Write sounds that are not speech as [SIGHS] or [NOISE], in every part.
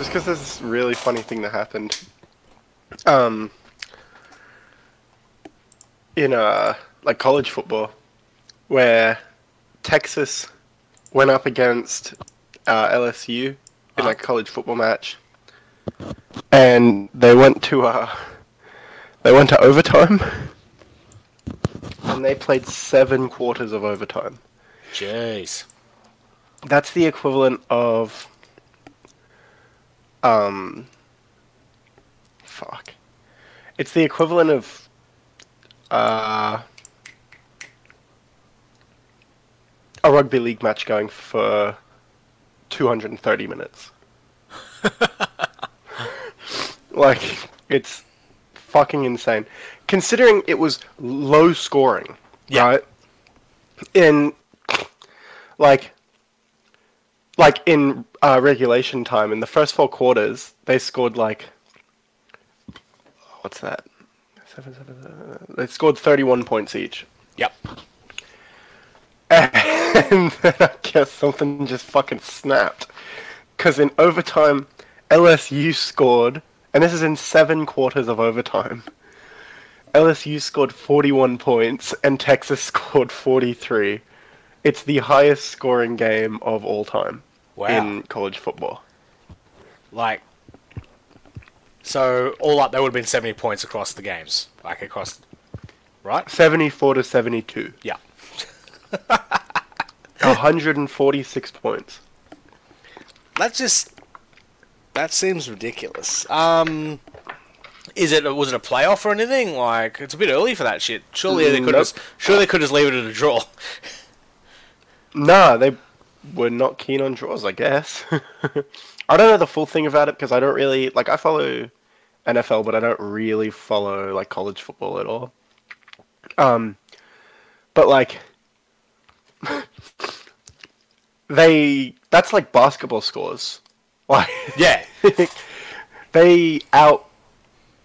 just because there's this really funny thing that happened. Um, in uh, like college football, where Texas went up against uh, LSU in Uh-huh. like a college football match, and they went to uh, they went to overtime, and they played seven quarters of overtime. Jeez. That's the equivalent of um fuck. It's the equivalent of uh a rugby league match going for 230 minutes. [LAUGHS] like it's fucking insane considering it was low scoring, Yeah. right? In like like in uh, regulation time in the first four quarters they scored like what's that? Seven, seven, seven, they scored 31 points each. Yep. and [LAUGHS] then i guess something just fucking snapped. Because in overtime lsu scored and this is in seven quarters of overtime. Lsu scored 41 points and texas [LAUGHS] scored 43 it's the highest scoring game of all time Wow. in college football. Like, so all up, there would have been 70 points across the games. Like, across. Right? 74 to 72. Yeah. [LAUGHS] 146 points. That's just. That seems ridiculous. Um. Is it was it a playoff or anything? Like it's a bit early for that shit. Surely they Mm, could nope. just surely they could just leave it at a draw. [LAUGHS] Nah, they were not keen on draws, I guess. [LAUGHS] I don't know the full thing about it because I don't really like I follow NFL, but I don't really follow like college football at all. Um, but like [LAUGHS] they that's like basketball scores. [LAUGHS] Like Yeah. they out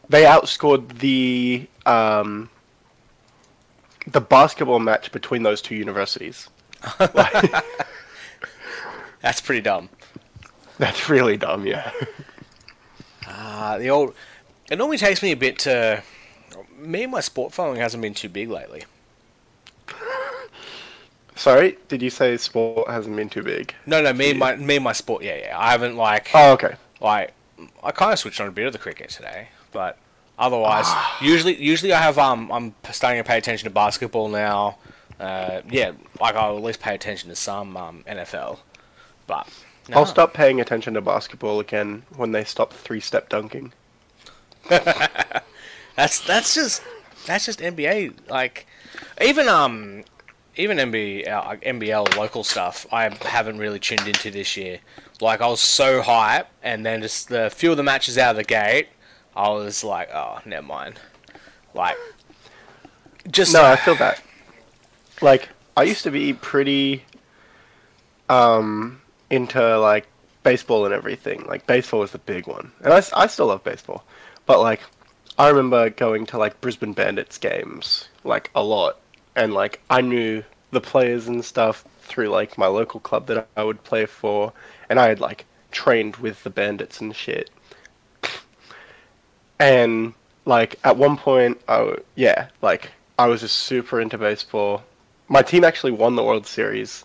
they outscored the um the basketball match between those two universities. [LAUGHS] That's pretty dumb. that's really dumb, yeah. Uh, the old. It normally takes me a bit to. Me and my sport following hasn't been too big lately. Sorry, did you say sport hasn't been too big? No, no, me and my me and my sport. Yeah, yeah. I haven't like Oh, okay. like I kind of switched on a bit of the cricket today, but otherwise, usually usually I have um I'm starting to pay attention to basketball now. Uh, yeah, like I'll at least pay attention to some um NFL, but no. I'll stop paying attention to basketball again when they stop three-step dunking. [LAUGHS] That's that's just that's just NBA. Like even um even NBL uh, NBL local stuff. I haven't really tuned into this year. Like I was so hype, and then just the few of the matches out of the gate, I was like, oh, never mind. Like just No, I feel that. Like, I used to be pretty um into like baseball and everything. Like baseball was the big one. And I still love baseball. But like I remember going to like Brisbane Bandits games like a lot and like I knew the players and stuff through like my local club that I would play for and I had like trained with the Bandits and shit. [SNIFFS] And like at one point, I w- yeah, like I was just super into baseball. My team actually won the World Series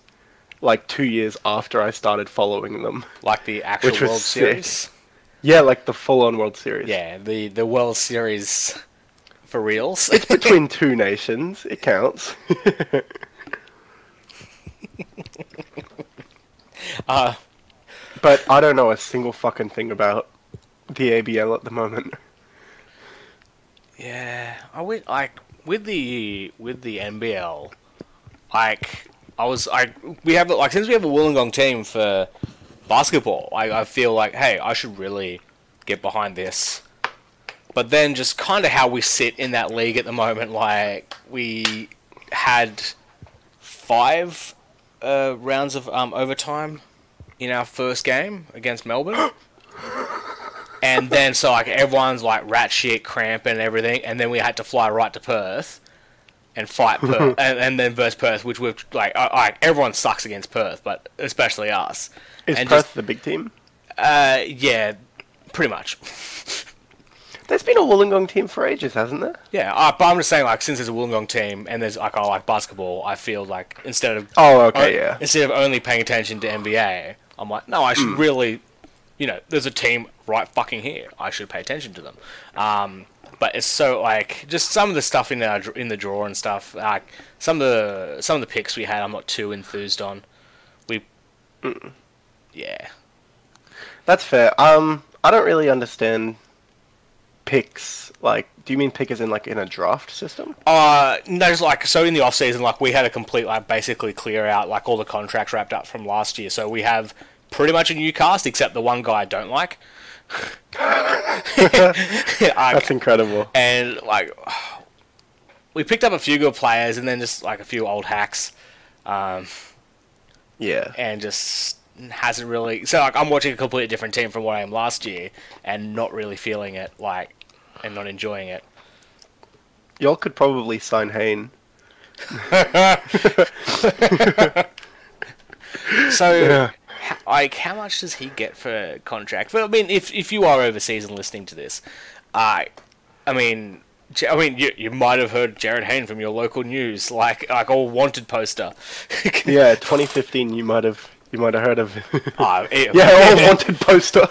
like two years after I started following them. like the actual World sick. Series. Yeah, like the full-on World Series. Yeah, the the World Series for reals. It's [LAUGHS] between two nations. It counts. [LAUGHS] uh, but I don't know a single fucking thing about the ABL at the moment. Yeah, I went like with the with the NBL, like I was I we have like since we have a Wollongong team for basketball, I I feel like hey I should really get behind this. But then just kind of how we sit in that league at the moment, like we had five uh, rounds of um, overtime in our first game against Melbourne. And then so like everyone's like rat shit, cramping and everything, and then we had to fly right to Perth and fight [LAUGHS] Perth, and, and then versus Perth, which we've like, uh, like everyone sucks against Perth, but especially us. Is and Perth just, the big team? Uh, yeah, pretty much. [LAUGHS] There's been a Wollongong team for ages, hasn't there? Yeah, uh, but I'm just saying, like, since there's a Wollongong team and there's like I like basketball, I feel like instead of Oh, okay, o- yeah. instead of only paying attention to NBA, I'm like, no, I should really, you know, there's a team right fucking here. I should pay attention to them. Um, but it's so like just some of the stuff in our dr- in the draw and stuff. Like some of the some of the picks we had, I'm not too enthused on. We, yeah, That's fair. Um, I don't really understand picks. Like, do you mean pick as in like in a draft system? Uh, no, just like so in the off season, like we had a complete like basically clear out like all the contracts wrapped up from last year. So we have pretty much a new cast except the one guy I don't like. [LAUGHS] That's incredible. and like we picked up a few good players and then just like a few old hacks, um, Yeah. and just hasn't really. So like I'm watching a completely different team from what I am last year, and not really feeling it like, and not enjoying it. Y'all could probably sign Hayne. [LAUGHS] So, Yeah. H- like, how much does he get for a contract? Well, I mean, if if you are overseas and listening to this, I, I mean, I mean, you you might have heard Jarryd Hayne from your local news, like like a wanted poster. [LAUGHS] Yeah, 2015. You might have you might have heard of. Ah, [LAUGHS] it- yeah, all wanted poster. [LAUGHS]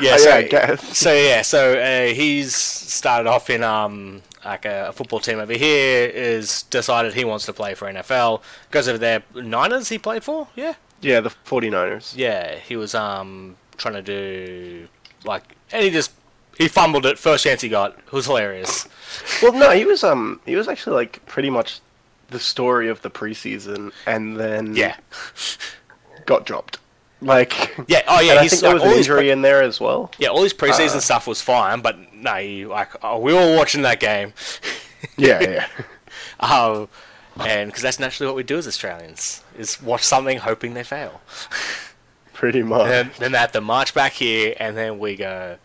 yeah, Oh, so, yeah, I guess. so yeah, so uh, he's started off in um like a, a football team over here. Is decided he wants to play for NFL. Goes over there. Niners he played for. Yeah. Yeah, the 49ers. Yeah, he was um trying to do like, and he just he fumbled it first chance he got. It was hilarious. Well, no, he was um he was actually like pretty much the story of the preseason, and then Yeah, [LAUGHS] got dropped. Like yeah. Oh yeah, I think there like, was an injury pre- in there as well. yeah, all his preseason Uh, stuff was fine, but no, like oh, we were watching that game. [LAUGHS] Yeah, yeah. Um, [LAUGHS] and because that's naturally what we do as Australians is watch something hoping they fail. [LAUGHS] Pretty much. And then, then they have to march back here, and then we go.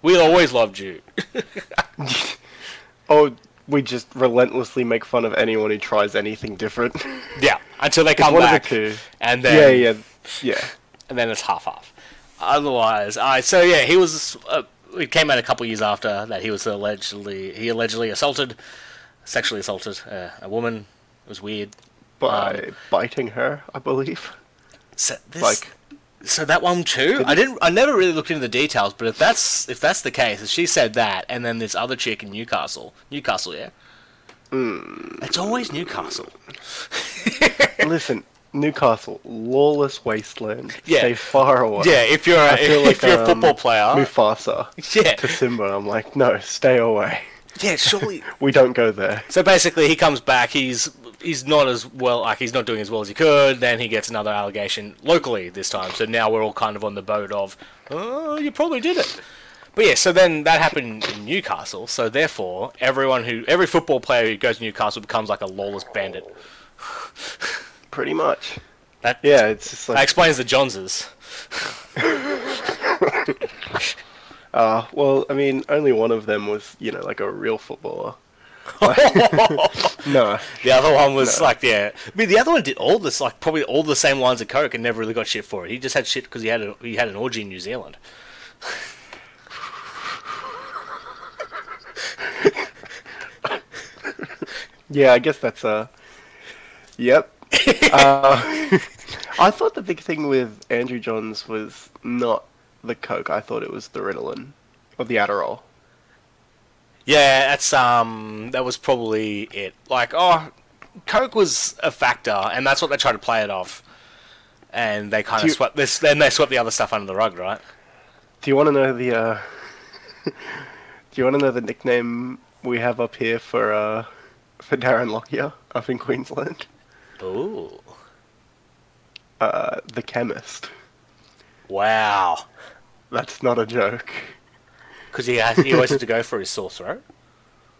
We always loved you. Oh, we just relentlessly make fun of anyone who tries anything different. yeah, until they come back, of the and then yeah, yeah, yeah. and then it's half half. Otherwise, uh, so yeah, he was. Uh, it came out a couple years after that he was allegedly he allegedly assaulted, sexually assaulted uh, a woman. It was weird. By Um, biting her, I believe. So this, Like, so that one too. I didn't. I never really looked into the details, but if that's if that's the case, if she said that, and then this other chick in Newcastle, Newcastle, yeah. Hmm. It's always Newcastle. [LAUGHS] listen, Newcastle, lawless wasteland. Yeah. Stay far away. Yeah, if you're a, if like, you're a um, football player, Mufasa [LAUGHS] yeah, to Simba. I'm like, no, stay away. yeah, surely. [LAUGHS] We don't go there. So basically, he comes back. He's he's not as well. Like he's not doing as well as he could. Then he gets another allegation locally this time. So now we're all kind of on the boat of, oh, you probably did it. But yeah, so then that happened in Newcastle. So therefore, everyone who every football player who goes to Newcastle becomes like a lawless bandit. [LAUGHS] Pretty much. That Yeah, it's just like that explains the Joneses. [LAUGHS] uh, well, I mean, only one of them was, you know, like a real footballer. [LAUGHS] no, The other one was No. like, yeah. I mean, the other one did all this, like probably all the same lines of coke, and never really got shit for it. He just had shit because he had a, he had an orgy in New Zealand. [LAUGHS] yeah, I guess that's uh, yep. [LAUGHS] uh, I thought the big thing with Andrew Johns was not the coke. I thought it was the Ritalin or the Adderall. Yeah, that's um, that was probably it. Like, oh, coke was a factor, and that's what they tried to play it off. And they kind Do of you- swept this. Then they swept the other stuff under the rug, right? Do you want to know the uh, [LAUGHS] Do you want to know the nickname we have up here for uh, for Darren Lockyer up in Queensland? Ooh, Uh, the chemist. wow. That's not a joke. Because he has, he always has to go for his sore throat.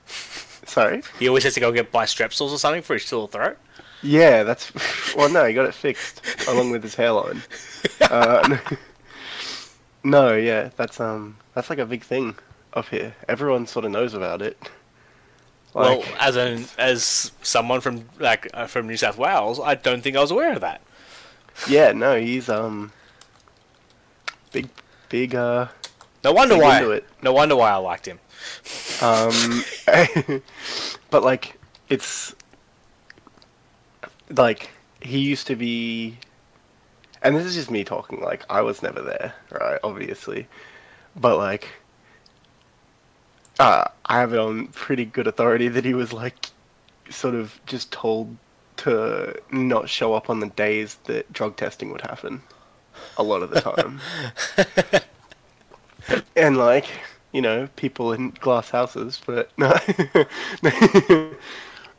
Sorry. He always has to go get buy strepsils or something for his sore throat. Yeah, that's. Well, no, he got it fixed along with his hairline. Uh, [LAUGHS] no, yeah, that's um, that's like a big thing up here. Everyone sort of knows about it. Well, as an as someone from like uh, from New South Wales, I don't think I was aware of that. yeah, no, he's um big, big. Uh, No wonder why. No wonder why I liked him. um, [LAUGHS] but like it's like he used to be, and this is just me talking. Like I was never there, right? Obviously, but like. Uh, I have it on pretty good authority that he was like, sort of just told to not show up on the days that drug testing would happen. A lot of the time. [LAUGHS] and like, you know, people in glass houses, but [LAUGHS] no.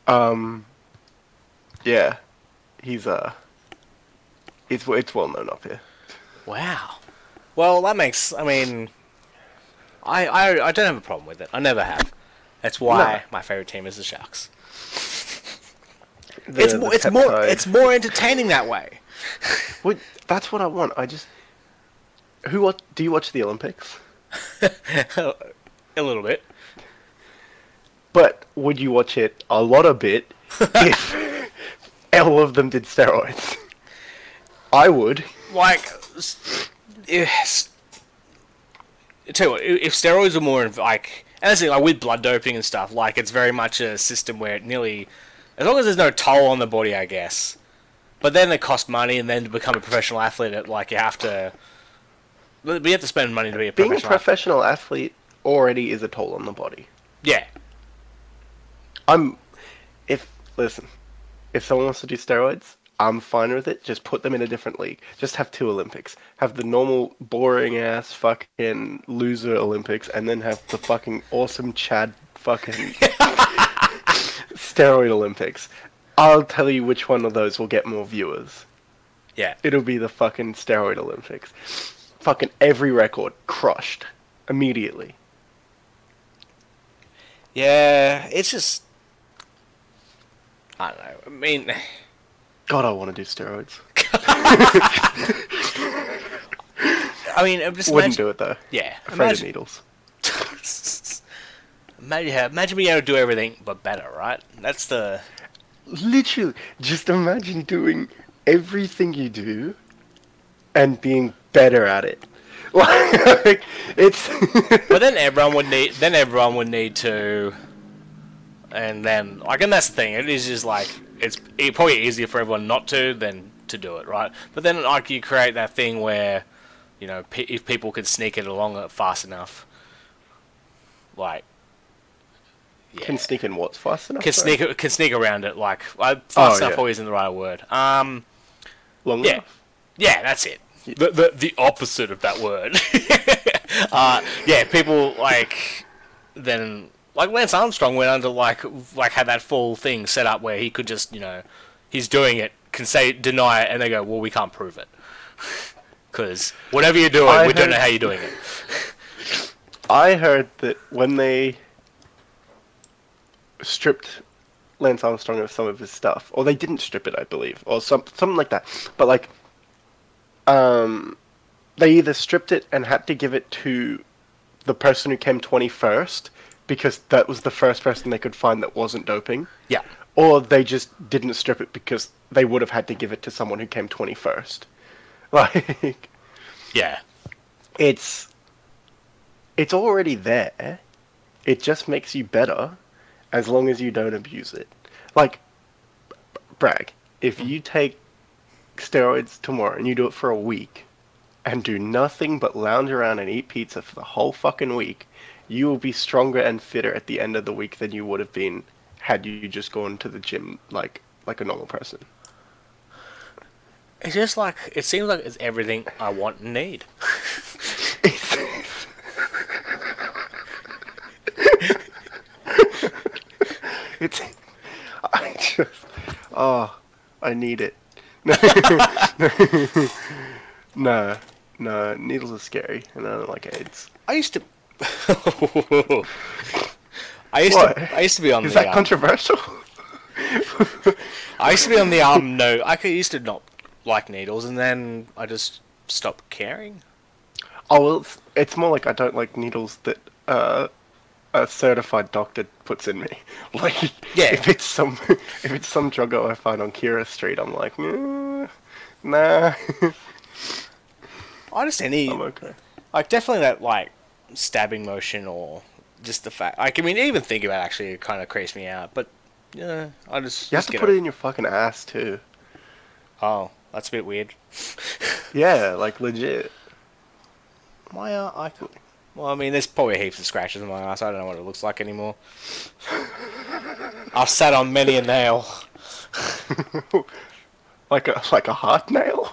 um, yeah, he's uh, it's it's well known up here. Wow. Well, that makes. I mean, I I, I don't have a problem with it. I never have. That's why No. my favorite team is the Sharks. The- it's more. It's more. It's more entertaining that way. Well, that's what I want. I just who what do you watch the Olympics? [LAUGHS] a little bit. But would you watch it a lot of bit [LAUGHS] if [LAUGHS] all of them did steroids? I would. Like, s- Tell you what, if steroids were more like, and that's the thing, like with blood doping and stuff, like it's very much a system where it nearly, as long as there's no toll on the body, I guess. But then it costs money, and then to become a professional athlete, it, like you have to, we have to spend money to be a professional. Being a professional. athlete. professional athlete already is a toll on the body. Yeah, I'm if listen, if someone wants to do steroids, I'm fine with it. Just put them in a different league. Just have two Olympics. Have the normal boring ass fucking loser Olympics and then have the fucking awesome Chad fucking [LAUGHS] steroid Olympics. I'll tell you which one of those will get more viewers. yeah. It'll be the fucking steroid Olympics. Fucking every record crushed immediately. Yeah, it's just. I don't know. I mean, God, I want to do steroids. [LAUGHS] [LAUGHS] I mean, I'm just Wouldn't imagine, do it though. Yeah, Afraid of needles. [LAUGHS] imagine, imagine being able to do everything but better, right? That's the. Literally, just imagine doing everything you do and being better at it. Like it's But then everyone would need. Then everyone would need to. And then, like, and that's the thing. It is just like it's probably easier for everyone not to than to do it, right? But then, like, you create that thing where, you know, pe- if people could sneak it along fast enough, like, yeah. can sneak in what's fast enough. can sorry? sneak can sneak around it like uh, fast Oh, enough yeah. always isn't the right word. Um, long yeah. enough. yeah, that's it. The the, the opposite of that word. [LAUGHS] uh, yeah, people like then like Lance Armstrong went under like like had that full thing set up where he could just you know he's doing it can say deny it and they go well we can't prove it [LAUGHS] because whatever you're doing I we don't know how you're doing it. [LAUGHS] I heard that when they stripped Lance Armstrong of some of his stuff, or they didn't strip it, I believe, or some something like that. But like, um, they either stripped it and had to give it to the person who came twenty first because that was the first person they could find that wasn't doping, Yeah, or they just didn't strip it because they would have had to give it to someone who came twenty first. [LAUGHS] Like, yeah, it's it's already there. It just makes you better as long as you don't abuse it. Like Bragg, if you take steroids tomorrow and you do it for a week and do nothing but lounge around and eat pizza for the whole fucking week, you will be stronger and fitter at the end of the week than you would have been had you just gone to the gym like like a normal person. it's just like it seems like it's everything I want and need. [LAUGHS] it's I just oh I need it. [LAUGHS] no, no, needles are scary, and I don't like AIDS. I used to. I used What? to. I used to be on Is the. that um, controversial? I used to be on the um [LAUGHS] no. I could- used to not like needles, and then I just stopped caring. oh well, it's, it's more like I don't like needles that uh a certified doctor puts in me. [LAUGHS] Like, Yeah. if it's some [LAUGHS] if it's some druggo I find on Kira Street, I'm like, "Mm, nah, I just any I'm okay. like definitely that like stabbing motion or just the fact. Like I mean, even think about it actually it kind of creeps me out. But yeah, I just You have just to put o- it in your fucking ass too. Oh, that's a bit weird. [LAUGHS] Yeah, like legit. My uh, I could. Well, I mean, there's probably heaps of scratches on my ass. I don't know what it looks like anymore. I've sat on many a nail. [LAUGHS] like a like a hard nail.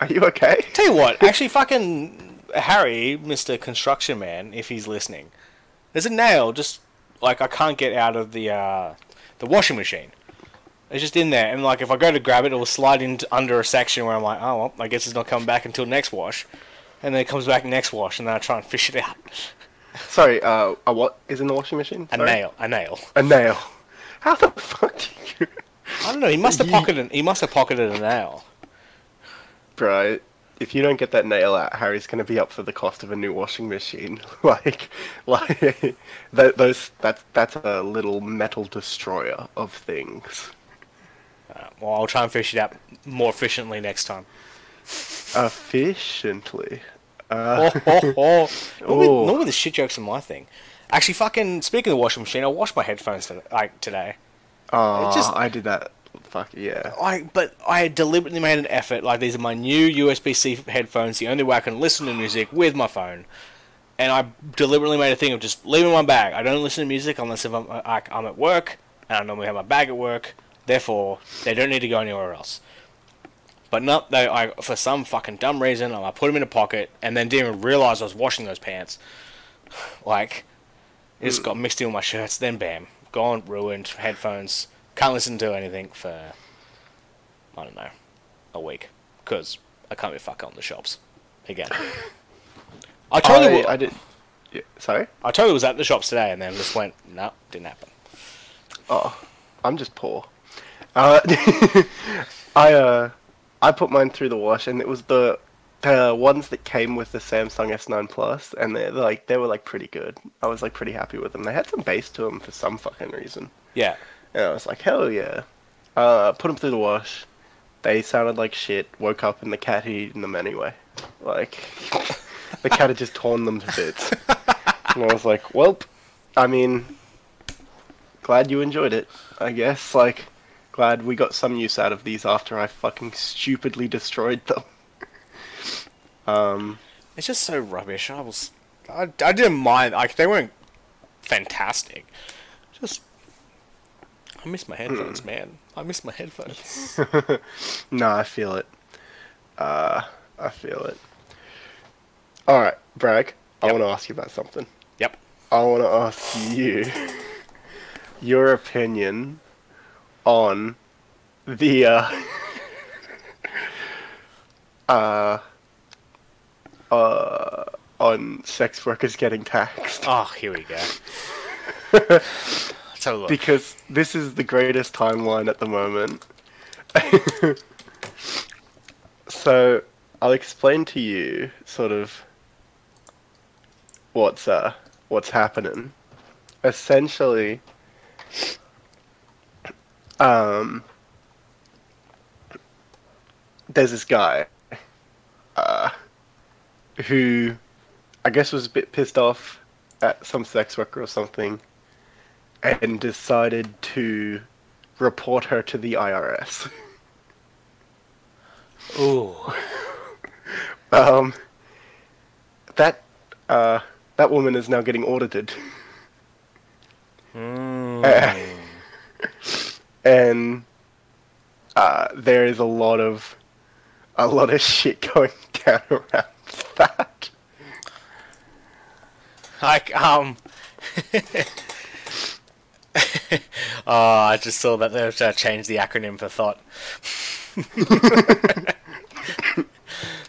Are you okay? Tell you what, [LAUGHS] actually, fucking Harry, Mister Construction Man, if he's listening, there's a nail just like I can't get out of the uh, the washing machine. It's just in there, and like if I go to grab it, it will slide into under a section where I'm like, oh, well, I guess it's not coming back until next wash, and then it comes back next wash, and then I try and fish it out. [LAUGHS] Sorry, uh, a what is in the washing machine? A nail, a nail. A nail. How the fuck do you... I don't know. He must have [LAUGHS] pocketed. He must have pocketed a nail. Bro, if you don't get that nail out, Harry's gonna be up for the cost of a new washing machine. [LAUGHS] like, like [LAUGHS] that, those that's that's a little metal destroyer of things. Uh, well, I'll try and fish it out more efficiently next time. Efficiently. Uh, [LAUGHS] oh, oh, oh. Normally, Oh. normally the shit jokes are my thing. Actually, fucking speaking of the washing machine, I washed my headphones to, like today. oh, just- I did that. Fuck yeah. I but I deliberately made an effort. Like these are my new USB-C headphones, the only way I can listen to music with my phone. And I deliberately made a thing of just leaving my bag. I don't listen to music unless if I'm uh, like I'm at work, and I normally have my bag at work. Therefore, they don't need to go anywhere else. But no, they I for some fucking dumb reason I put them in a pocket and then didn't even realize I was washing those pants. [SIGHS] Like, it just mm. got mixed in with my shirts. Then bam, gone, ruined. Headphones. Can't listen to anything for I don't know, a week because I can't be fucking on the shops again. [LAUGHS] I totally, I, I did. Yeah, sorry. I totally was at the shops today and then just went, no, didn't happen. Oh, I'm just poor. Uh, [LAUGHS] I uh, I put mine through the wash, and it was the the ones that came with the Samsung S9 Plus, and they're like they were like pretty good. I was like pretty happy with them. They had some bass to them for some fucking reason, Yeah, and I was like, hell yeah. Uh, put them through the wash. They sounded like shit. Woke up and the cat had eaten them anyway. Like [LAUGHS] the cat had just torn them to bits. [LAUGHS] and I was like, welp. I mean, glad you enjoyed it. I guess. Like, glad we got some use out of these after I fucking stupidly destroyed them. [LAUGHS] Um, it's just so rubbish. I was, I, I didn't mind. Like they weren't fantastic. Just, I miss my headphones, man. I miss my headphones. [LAUGHS] no, I feel it. Uh, I feel it. All right, Bragg. I want to ask you about something. yep. I want to ask you [LAUGHS] your opinion on the uh, [LAUGHS] uh, uh, on sex workers getting taxed Oh, here we go. Let's have a look. because this is the greatest timeline at the moment. [LAUGHS] so I'll explain to you sort of what's uh what's happening. Essentially, um, there's this guy, uh, who I guess was a bit pissed off at some sex worker or something, and decided to report her to the IRS. Ooh. [LAUGHS] Um, that uh, that woman is now getting audited, Mm. [LAUGHS] and uh, there is a lot of a lot of shit going [LAUGHS] down around that. Like, um. [LAUGHS] oh, I just saw that they've uh, changed the acronym for thought. [LAUGHS]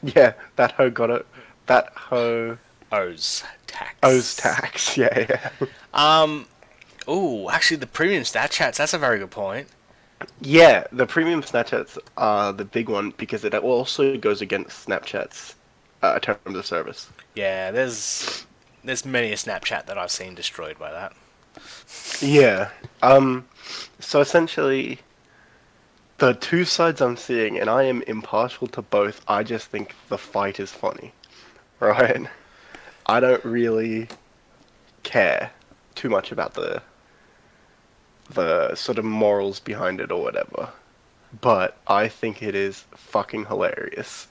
Yeah, that ho got it. That ho. O's tax. owes tax. [LAUGHS] Yeah, yeah. Um. Oh, actually, the premium Snapchats. That's a very good point. Yeah, the premium Snapchats are the big one because it also goes against Snapchat's uh, terms of service. Yeah, there's there's many a Snapchat that I've seen destroyed by that. Yeah. Um. So essentially, the two sides I'm seeing, and I am impartial to both. I just think the fight is funny, [LAUGHS] right? I don't really care too much about the the sort of morals behind it or whatever, but I think it is fucking hilarious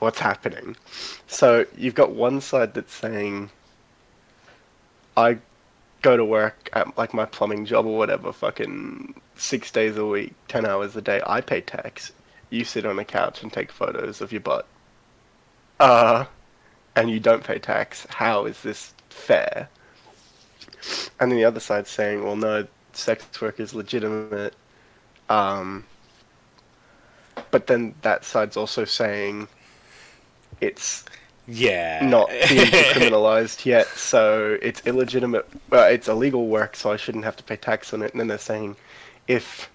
what's happening. So you've got one side that's saying, I go to work at like my plumbing job or whatever, fucking six days a week, ten hours a day. I pay tax. You sit on a couch and take photos of your butt. Uh, and you don't pay tax. How is this fair? And then the other side saying, well, no, sex work is legitimate. Um, but then that side's also saying it's Yeah. not being [LAUGHS] decriminalized yet, so it's illegitimate. Well, it's illegal work, so I shouldn't have to pay tax on it. And then they're saying, if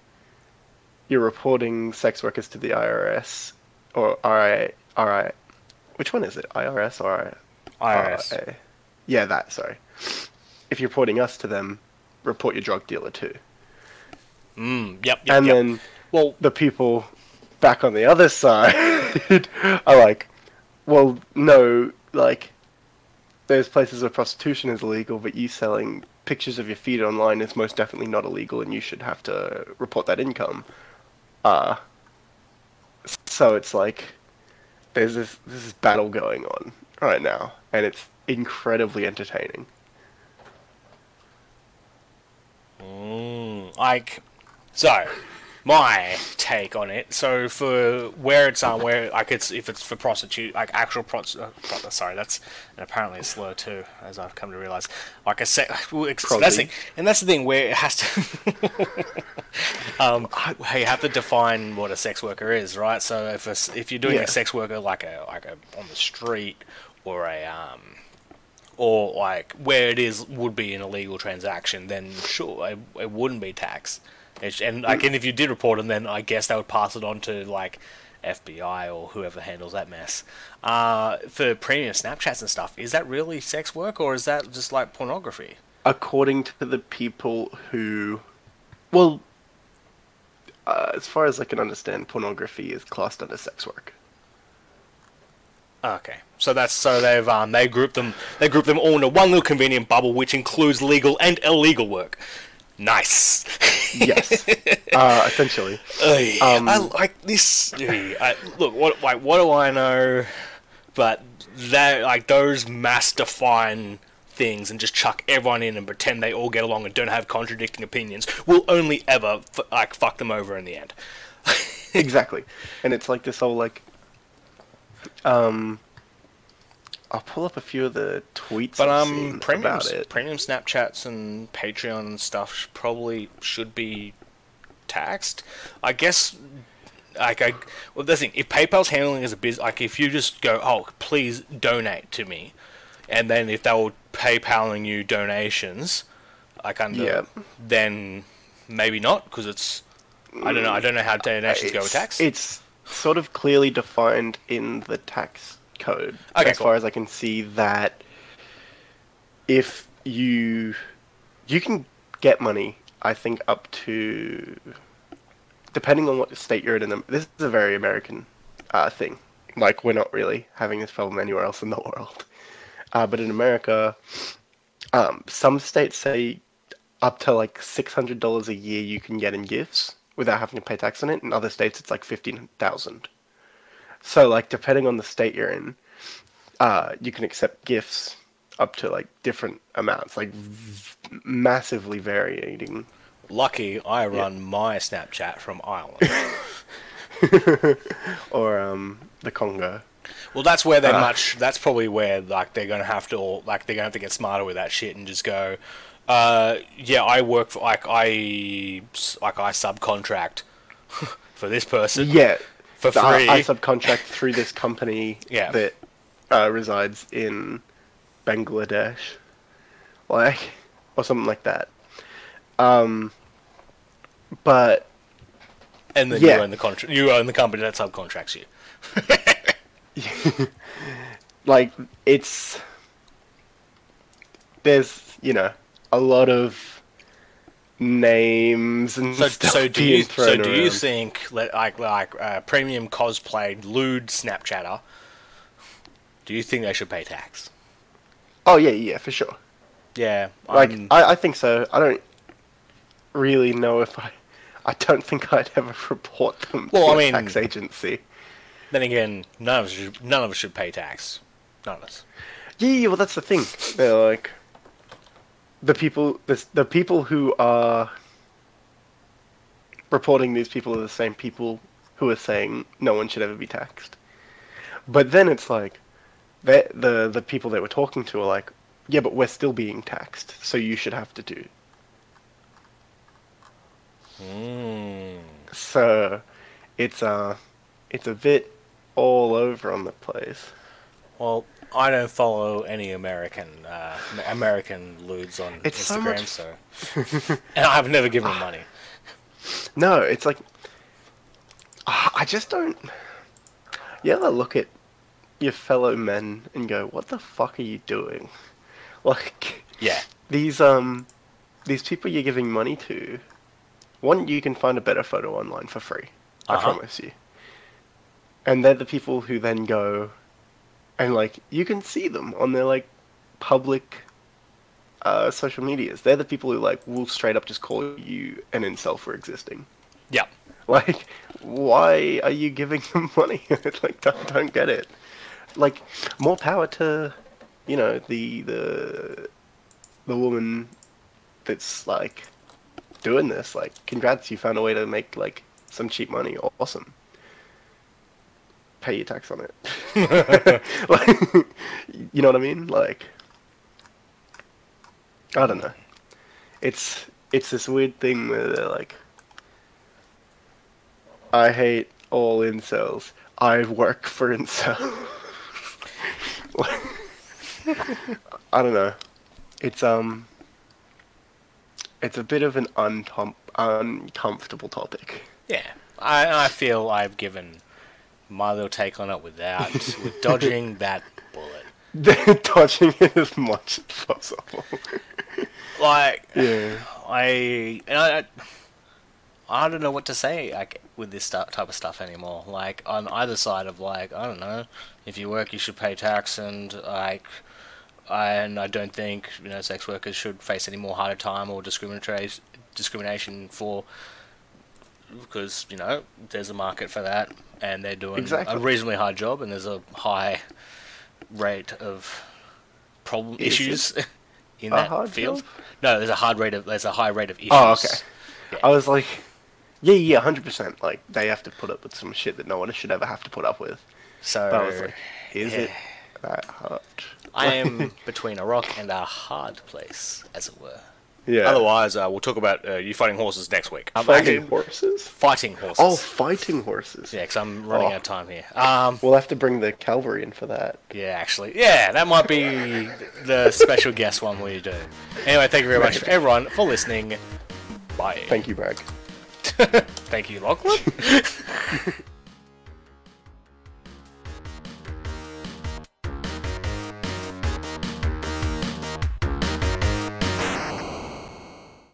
you're reporting sex workers to the IRS or RI, RI, which one is it? IRS or IRS. RI? Yeah, that. Sorry. If you're reporting us to them, report your drug dealer too. Mm, yep. Yep. and yep. then well, the people back on the other [LAUGHS] side are like, well, no, like, there's places where prostitution is illegal, but you selling pictures of your feet online is most definitely not illegal, and you should have to report that income. Uh, so it's like, there's this this is battle going on right now, and it's incredibly entertaining. Mm, like, so my take on it. So for where it's um where like it's if it's for prostitute like actual prost uh, pro- sorry that's and apparently it's slur too as I've come to realize like a se- [LAUGHS] that's the, and that's the thing where it has to [LAUGHS] um you have to define what a sex worker is right so if a if you're doing Yeah. a sex worker like a like a on the street or a um or like where it is would be an illegal transaction, then sure, it, it wouldn't be tax. And like, and if you did report them, then I guess they would pass it on to like FBI or whoever handles that mess. Uh, for premium Snapchats and stuff, is that really sex work or is that just like pornography? according to the people who, well, uh, as far as I can understand, pornography is classed under sex work. Okay, so that's so they've um they group them they group them all into one little convenient bubble, which includes legal and illegal work. Nice. Yes, [LAUGHS] uh, essentially. Um, I like this. I, look, what like what do I know? But that like those mass define things and just chuck everyone in and pretend they all get along and don't have contradicting opinions will only ever f- like fuck them over in the end. [LAUGHS] exactly, and it's like this whole like, um, I'll pull up a few of the tweets. But um, premium about it. premium Snapchats and Patreon and stuff probably should be taxed. I guess. Like I, well, the thing, if PayPal's handling as a business, like if you just go, oh, please donate to me, and then if they were PayPaling you donations, like under, Yeah. then maybe not because it's, I don't know, I don't know how donations go with it's, tax. It's sort of clearly defined in the tax code, Okay, as cool. far as I can see. That if you you can get money, I think up to depending on what state you're in. This is a very American uh, thing. Like we're not really having this problem anywhere else in the world, uh, but in America, um, some states say up to like six hundred dollars a year you can get in gifts without having to pay tax on it. In other states, it's like fifteen thousand. So like depending on the state you're in, uh, you can accept gifts up to like different amounts, like v- massively varying. Lucky I run my Snapchat from Ireland. [LAUGHS] [LAUGHS] Or um, the Congo. Well, that's where they Uh. much. That's probably where like they're gonna have to, all like they're gonna have to get smarter with that shit and just go. Uh, yeah, I work for like I like I subcontract [LAUGHS] for this person. Yeah, For the- I- I, subcontract through this company Yeah. that uh, resides in Bangladesh, like or something like that. Um, but and then yeah. you own the contract. You own the company that subcontracts you. [LAUGHS] like it's there's you know a lot of names and So, stuff so do you so thrown do you think like like uh, premium cosplay lewd Snapchatter? Do you think they should pay tax? Oh yeah, yeah, for sure. Yeah, Like I, I think so. I don't really know if I. I don't think I'd ever [LAUGHS] report them Well, to I a mean- tax agency. then again, none of us should, none of us should pay tax. None of us. Yeah, yeah, well, that's the thing. They're like the people. The the people who are reporting these people are the same people who are saying no one should ever be taxed. But then it's like the the the people they were talking to are like, yeah, but we're still being taxed, so you should have to do. Mm. So it's uh it's a bit all over on the place. Well, I don't follow any American uh, American lewds on It's so Instagram, much- so and I've never given them money. [LAUGHS] No, it's like I just don't. You ever look at your fellow men and go, "What the fuck are you doing?" [LAUGHS] Like Yeah, these um these people you're giving money to. One, you can find a better photo online for free. I Uh-huh. promise you. And they're the people who then go, and like you can see them on their like public uh, social medias. They're the people who like will straight up just call you an incel for existing. yeah. Like, why are you giving them [LAUGHS] money? [LAUGHS] like, don't, don't get it. Like, more power to, you know, the the the woman that's like doing this. Like, congrats, you found a way to make like some cheap money. Awesome. Pay your tax on it. [LAUGHS] like, you know what I mean? Like, I don't know. It's it's this weird thing where they're like. I hate all incels. I work for incels. [LAUGHS] I don't know. It's um. It's a bit of an uncom- uncomfortable topic. Yeah, I, I feel I've given my little take on it without with dodging [LAUGHS] that bullet. [LAUGHS] Dodging it as much as possible. [LAUGHS] Like, yeah. I and I, I don't know what to say like with this type of stuff anymore. Like on either side of like I don't know, if you work you should pay tax and like. And I don't think you know sex workers should face any more harder time or discriminatory discrimination for because you know there's a market for that and they're doing Exactly. a reasonably hard job and there's a high rate of problem Is issues [LAUGHS] in a that hard field. job? No, there's a hard rate of there's a high rate of oh, issues. Oh, okay. Yeah. I was like, yeah, yeah, hundred percent. Like they have to put up with some shit that no one should ever have to put up with. So But I was like, is it that hard? I am [LAUGHS] between a rock and a hard place, as it were. Yeah. Otherwise, uh, we'll talk about uh, you fighting horses next week. Um, fighting horses. fighting horses. Oh, fighting horses. yeah, because I'm running Oh. out of time here. Um, We'll have to bring the cavalry in for that. yeah, actually, yeah, that might be the special guest one we do. Anyway, thank you very much, everyone, for listening. Bye. Thank you, Bragg. [LAUGHS] Thank you, Lachlan. [LAUGHS]